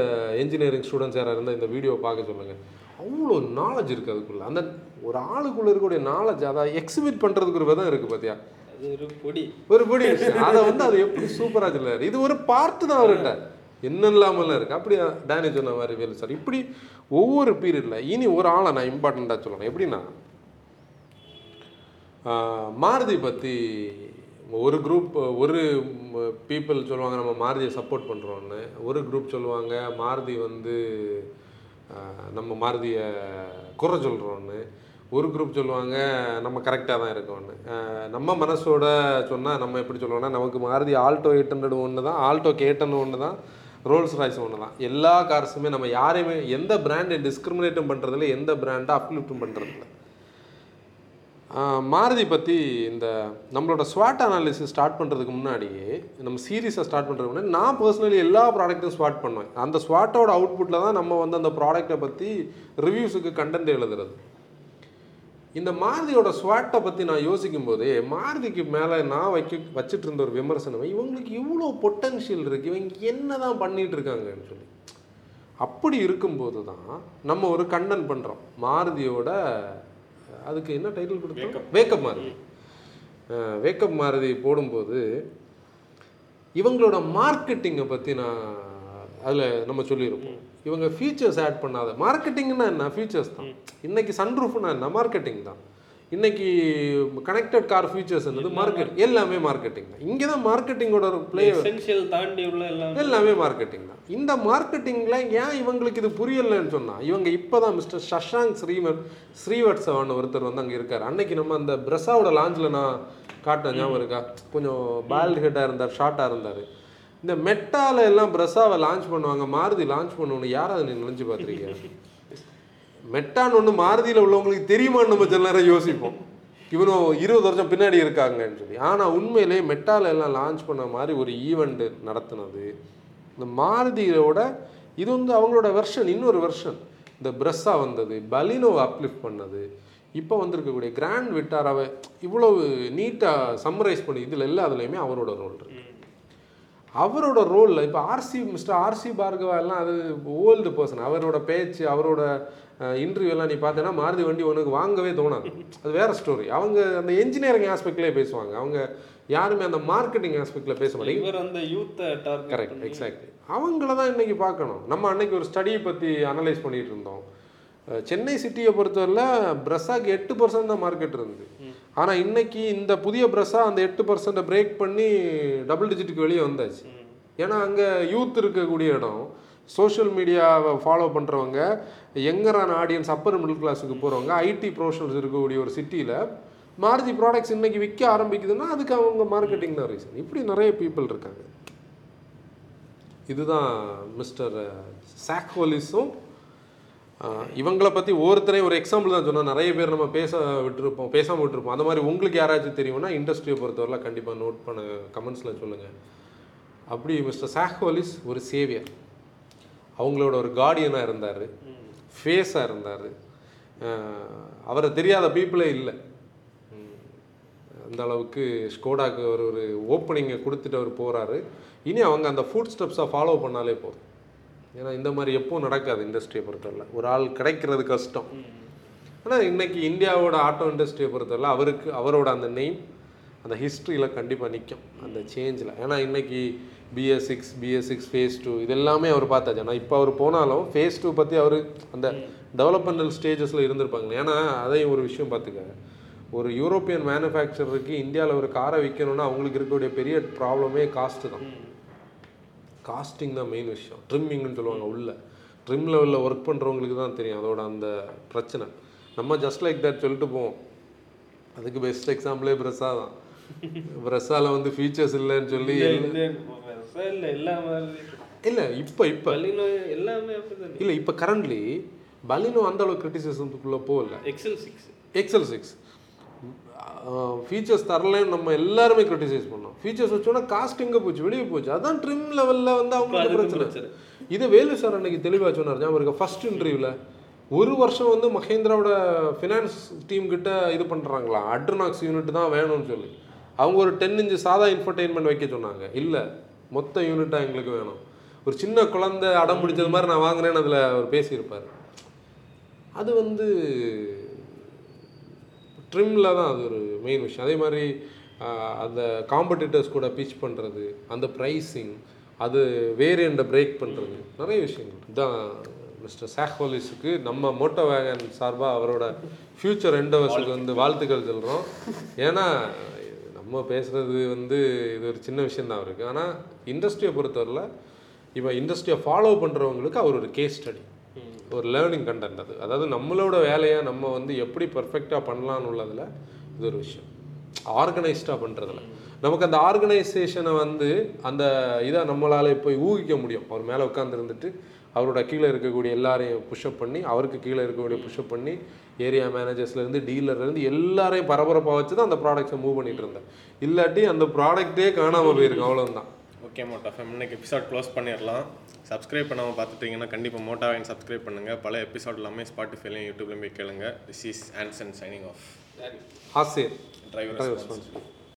இன்ஜினியரிங் ஸ்டூடெண்ட்ஸ் யாராக இருந்தால் இந்த வீடியோ பார்க்க சொல்லுங்கள் அவ்வளோ நாலேஜ் இருக்குது அதுக்குள்ளே. அந்த ஒரு ஆளுக்குள்ளே இருக்கக்கூடிய நாலேஜ் அதை எக்ஸிபிட் பண்ணுறதுக்கு ஒரு விதம் இருக்குது பார்த்தியா ஒரு பொடி. ஒரு படி. அதை வந்து அது எப்படி சூப்பராக சொல்லாரு இது ஒரு பார்ட்டு தான் அவர்கிட்ட. என்னெல்லாமெல்லாம் இருக்குது அப்படி டேனி சொன்ன மாதிரி வேலு சார் இப்படி ஒவ்வொரு பீரியடில் இனி ஒரு ஆளை நான் இம்பார்ட்டண்ட்டாக சொல்லணும். எப்படின்னா மாருதி பற்றி ஒரு குரூப் ஒரு பீப்புள் சொல்லுவாங்க நம்ம மாருதியை சப்போர்ட் பண்ணுறோன்னு ஒரு குரூப் சொல்லுவாங்க மாருதி வந்து நம்ம மாருதியை குறை சொல்கிறோன்னு ஒரு குரூப் சொல்லுவாங்க நம்ம கரெக்டாக தான் இருக்கோன்னு நம்ம மனசோட சொன்னால் நம்ம எப்படி சொல்லுவோம்னா நமக்கு மாருதி ஆல்டோ எயிட் ஹண்ட்ரட் ஒன்று தான் ஆல்டோ கேட்டன் ஒன்று தான் ரோல்ஸ் ராய்ஸ் ஒன்று தான். எல்லா கார்ஸுமே நம்ம யாரையுமே எந்த பிராண்டை டிஸ்கிரிமினேட்டும் பண்ணுறதில்ல எந்த பிராண்டை அப்லிஃப்டும் பண்ணுறதில்ல மாருதி பற்றி இந்த நம்மளோட ஸ்வாட் அனாலிசிஸ் ஸ்டார்ட் பண்ணுறதுக்கு முன்னாடியே நம்ம சீரீஸை ஸ்டார்ட் பண்ணுறதுக்கு முன்னாடி நான் பர்சனலி எல்லா ப்ராடக்ட்டும் ஸ்வாட் பண்ணுவேன். அந்த ஸ்வாட்டோட அவுட்புட்டில் தான் நம்ம வந்து அந்த ப்ராடக்ட்டை பற்றி ரிவ்யூஸுக்கு கண்டென்ட் எழுதுறது. இந்த மாருதியோட ஸ்வாட்டை பற்றி நான் யோசிக்கும் போதே மாருதிக்கு மேலே நான் வைக்க வச்சுட்டு இருந்த ஒரு விமர்சனம் இவங்களுக்கு இவ்வளோ பொட்டன்ஷியல் இருக்குது இவங்க என்ன தான் பண்ணிட்டு இருக்காங்கன்னு சொல்லி. அப்படி இருக்கும்போது தான் நம்ம ஒரு கண்டென்ட் பண்ணுறோம் மாருதியோட அதுக்கு என்ன டைட்டில் கொடுத்தோம்? வேக்கப் மாருதி. வேக்கப் மாருதி போடும்போது இவங்களோட மார்க்கெட்டிங்கை பற்றி நான் அதில் நம்ம சொல்லியிருப்போம். இவங்க ஃபீச்சர்ஸ் ஆட் பண்ணாத. மார்க்கெட்டிங்னா என்ன? ஃபீச்சர்ஸ் தான். இன்னைக்கு சன்ரூஃப்னா என்ன? மார்க்கெட்டிங் தான். இன்னைக்கு கனெக்டட் கார் ஃபீச்சர்ஸ் என்னது? மார்க்கெட் எல்லாமே மார்க்கெட்டிங் தான். இங்கே தான் மார்க்கெட்டிங்கோட ஒரு பிளே எசென்ஷியல் தாண்டி உள்ள எல்லாம் எல்லாமே மார்க்கெட்டிங் தான். இந்த மார்க்கெட்டிங்கில் ஏன் இவங்களுக்கு இது புரியலைன்னு சொன்னால் இவங்க இப்போ தான் மிஸ்டர் சஷாங்க் ஸ்ரீவர் ஸ்ரீவத்சவன் ஒருத்தர் வந்து அங்கே இருக்கார். அன்னைக்கு நம்ம அந்த பிரசாவோட லாஞ்சில் நான் காட்ட ஞாபகம் இருக்கா? கொஞ்சம் பால்டு ஹெட்டாக இருந்தார் ஷார்ட்டாக இருந்தார். இந்த மெட்டால எல்லாம் பிரஸாவை லான்ச் பண்ணுவாங்க மாருதி லான்ச் பண்ணுவோன்னு யாராவது நினைச்சு பார்த்துருக்கீங்க? மெட்டான்னு ஒன்று மாருதியில் உள்ளவங்களுக்கு தெரியுமான்னு நம்ம சில நேரம் யோசிப்போம். இவனும் இருபது வருஷம் பின்னாடி இருக்காங்கன்னு சொல்லி. ஆனால் உண்மையிலேயே மெட்டால எல்லாம் லான்ச் பண்ண மாதிரி ஒரு ஈவெண்ட் நடத்துனது இந்த மாருதியோட இது வந்து அவங்களோட வெர்ஷன் இன்னொரு வெர்ஷன் இந்த பிரஸ்ஸா வந்தது பலினோவை அப்லிஃப்ட் பண்ணது இப்போ வந்திருக்கக்கூடிய கிராண்ட் விட்டாராவை இவ்வளவு நீட்டாக சம்மரைஸ் பண்ணி இதில் எல்லாத்துலேயுமே அவரோட ரோல் இருக்குது அவரோட ரோலில் இப்போ ஆர்சி மிஸ்டர் ஆர்சி பார்கவா எல்லாம் அது ஓல்டு பர்சன் அவரோட பேச்சு அவரோட இன்டர்வியூ எல்லாம் நீ பார்த்தேன்னா மாருதி வண்டி உனக்கு வாங்கவே தோணாது. அது வேற ஸ்டோரி அவங்க அந்த என்ஜினியரிங் ஆஸ்பெக்ட்லேயே பேசுவாங்க. அவங்க யாருமே அந்த மார்க்கெட்டிங் ஆஸ்பெக்டில் பேச மாட்டாங்க. இவர் அந்த யூத்தை கரெக்ட் எக்ஸாக்ட்லி அவங்கள தான் இன்னைக்கு பார்க்கணும். நம்ம அன்னைக்கு ஒரு ஸ்டடியை பற்றி அனலைஸ் பண்ணிட்டு இருந்தோம். சென்னை சிட்டியை பொறுத்தவரையில் பிரஸ்ஸாக்கு எட்டு பர்சன்ட் தான் மார்க்கெட் இருந்தது. ஆனால் இன்னைக்கு இந்த புதிய ப்ரெஸ்ஸாக அந்த எட்டு பர்சன்ட்டை பிரேக் பண்ணி டபுள் டிஜிட்டுக்கு வெளியே வந்தாச்சு. ஏன்னா அங்கே யூத் இருக்கக்கூடிய இடம் சோஷியல் மீடியாவை ஃபாலோ பண்ணுறவங்க யங்கரான ஆடியன்ஸ் அப்பர் மிடில் கிளாஸுக்கு போகிறவங்க ஐடி ப்ரொஃபஷனல்ஸ் இருக்கக்கூடிய ஒரு சிட்டியில் மாருதி ப்ராடக்ட்ஸ் இன்னைக்கு விற்க ஆரம்பிக்குதுன்னா அதுக்கு அவங்க மார்க்கெட்டிங் தான் ரீசன் இப்படி நிறைய பீப்புள் இருக்காங்க. இதுதான் மிஸ்டர் சாக்ஹோலிஸும் இவங்களை பற்றி ஒவ்வொருத்தரையும் ஒரு எக்ஸாம்பிள் தான் சொன்னால் நிறைய பேர் நம்ம பேச விட்டுருப்போம் பேசாமல் விட்டுருப்போம். அந்த மாதிரி உங்களுக்கு யாராச்சும் தெரியும்னா இண்டஸ்ட்ரியை பொறுத்தவரைலாம் கண்டிப்பாக நோட் பண்ண கமெண்ட்ஸில் சொல்லுங்கள் அப்படி மிஸ்டர் சாக்ஹோலிஸ் ஒரு சேவியர் அவங்களோட ஒரு கார்டியனாக இருந்தார். ஃபேஸாக இருந்தார். அவரை தெரியாத பீப்புளே இல்லை. அந்த அளவுக்கு ஸ்கோடாக்கு ஒரு ஒரு ஓப்பனிங்கை கொடுத்துட்டு அவர் போகிறாரு இனி அவங்க அந்த ஃபுட் ஸ்டெப்ஸை ஃபாலோ பண்ணாலே போதும். ஏன்னா இந்த மாதிரி எப்பவும் நடக்காது இண்டஸ்ட்ரியை பொறுத்தவரை. ஒரு ஆள் கிடைக்கிறது கஷ்டம். ஆனால் இன்றைக்கி இந்தியாவோட ஆட்டோ இண்டஸ்ட்ரியை பொறுத்தவரை அவருக்கு அவரோட அந்த நெய்ம் அந்த ஹிஸ்ட்ரியில் கண்டிப்பாக நிற்கும் அந்த சேஞ்சில் ஏன்னா இன்றைக்கி BS six BS six phase two இது எல்லாமே அவர் பார்த்தாச்சு. ஆனால் இப்போ அவர் போனாலும் ஃபேஸ் டூ பற்றி அவர் அந்த டெவலப்மெண்டல் ஸ்டேஜஸில் இருந்திருப்பாங்க ஏன்னா அதையும் ஒரு விஷயம் பார்த்துக்க. ஒரு யூரோப்பியன் மேனுஃபேக்சரருக்கு இந்தியாவில் ஒரு காரை விற்கணும்னா அவங்களுக்கு இருக்கக்கூடிய பெரிய ப்ராப்ளமே காஸ்ட்டு தான். காஸ்டிங் தான் மெயின் விஷயம். ட்ரிம்மிங்னு சொல்லுவாங்க உள்ள. ட்ரிம் லெவலில் ஒர்க் பண்ணுறவங்களுக்கு தான் தெரியும் அதோட அந்த பிரச்சனை. நம்ம ஜஸ்ட் லைக் தட் சொல்லிட்டு போவோம். அதுக்கு பெஸ்ட் எக்ஸாம்பிளே பிரஸா தான். பிரஸால வந்து ஃபீச்சர்ஸ் இல்லைன்னு சொல்லி இல்ல இப்போ இப்போ. எல்லாமே இல்லை இப்போ கரண்ட்லி பலினோ அந்த அளவுக்கு கிரிட்டிசிசத்துக்குள்ளே போகல. XL six XL six features தரலன்னு நம்ம எல்லாருமே கிரிட்டிசைஸ் பண்ணோம். ஃபீச்சர்ஸ் வச்சோன்னா காஸ்ட் எங்கே போச்சு வெளியே போச்சு. அதான் ட்ரிம் லெவலில் வந்து அவங்களுக்கு பிரச்சனை. இது வேலு சார் அன்னைக்கு தெளிவாக சொன்னார். ஞாபகம் இருக்கா? ஃபர்ஸ்ட் இன்டர்வியூவில் ஒரு வருஷம் வந்து மஹேந்திராவோட ஃபினான்ஸ் டீம் கிட்ட இது பண்ணுறாங்களா அட்ரனாக்ஸ் யூனிட் தான் வேணும்னு சொல்லி. அவங்க ஒரு டென் இன்ச்சு சாதா இன்ஃபர்டெயின்மெண்ட் வைக்க சொன்னாங்க. இல்லை மொத்த யூனிட்டாக எங்களுக்கு வேணும். ஒரு சின்ன குழந்தை அடம் பிடிச்சது மாதிரி நான் வாங்குறேன்னு அதில் அவர் பேசியிருப்பார். அது வந்து ட்ரிம்மில் தான் அது ஒரு மெயின் விஷயம். அதே மாதிரி அந்த காம்படிட்டர்ஸ் கூட பிச் பண்ணுறது அந்த ப்ரைஸிங் அது வேரியண்ட்டை பிரேக் பண்ணுறது நிறைய விஷயங்கள். இதுதான் மிஸ்டர் சாக்ஹோலிஸுக்கு நம்ம மோட்டோ வேகன் சார்பாக அவரோட ஃப்யூச்சர் எண்டவர்ஸுக்கு வந்து வாழ்த்துக்கள் சொல்கிறோம் ஏன்னா நம்ம பேசுகிறது வந்து இது ஒரு சின்ன விஷயந்தான் அவருக்கு. ஆனால் இண்டஸ்ட்ரியை பொறுத்தவரையில் இப்போ இண்டஸ்ட்ரியை ஃபாலோ பண்ணுறவங்களுக்கு அவர் ஒரு கேஸ் ஸ்டடி ஒரு லேர்னிங் கண்டென்ட் அது. அதாவது நம்மளோட வேலையை நம்ம வந்து எப்படி பர்ஃபெக்டாக பண்ணலான்னு உள்ளதில் இது ஒரு விஷயம். ஆர்கனைஸ்டாக பண்ணுறதுல நமக்கு அந்த ஆர்கனைசேஷனை வந்து அந்த இதை நம்மளால் போய் ஊகிக்க முடியும். அவர் மேலே உட்காந்துருந்துட்டு அவரோட கீழே இருக்கக்கூடிய எல்லாரையும் புஷ்அப் பண்ணி அவருக்கு கீழே இருக்கக்கூடிய புஷ்அப் பண்ணி ஏரியா மேனேஜர்ஸ்லேருந்து டீலர்லேருந்து எல்லாரையும் பரபரப்பாக வச்சு தான் அந்த ப்ராடக்ட்ஸை மூவ் பண்ணிட்டு இருந்தேன். இல்லாட்டி அந்த ப்ராடக்ட்டே காணாமல் போயிருக்கு அவ்வளோதான் ஓகே மோட்டா இன்னைக்கு எபிசோட் க்ளோஸ் பண்ணிடலாம். சப்ஸ்கிரைப் பண்ணாமல் பார்த்துட்டீங்கன்னா கண்டிப்பாக மோட்டாவைன் சப்ஸ்கிரைப் பண்ணுங்கள் பல எபிசோட் எல்லாமே ஸ்பாட்டிஃபைலையும் யூடியூப்லையும் போய் கேளுங்க. This is Anson signing off Aasai driver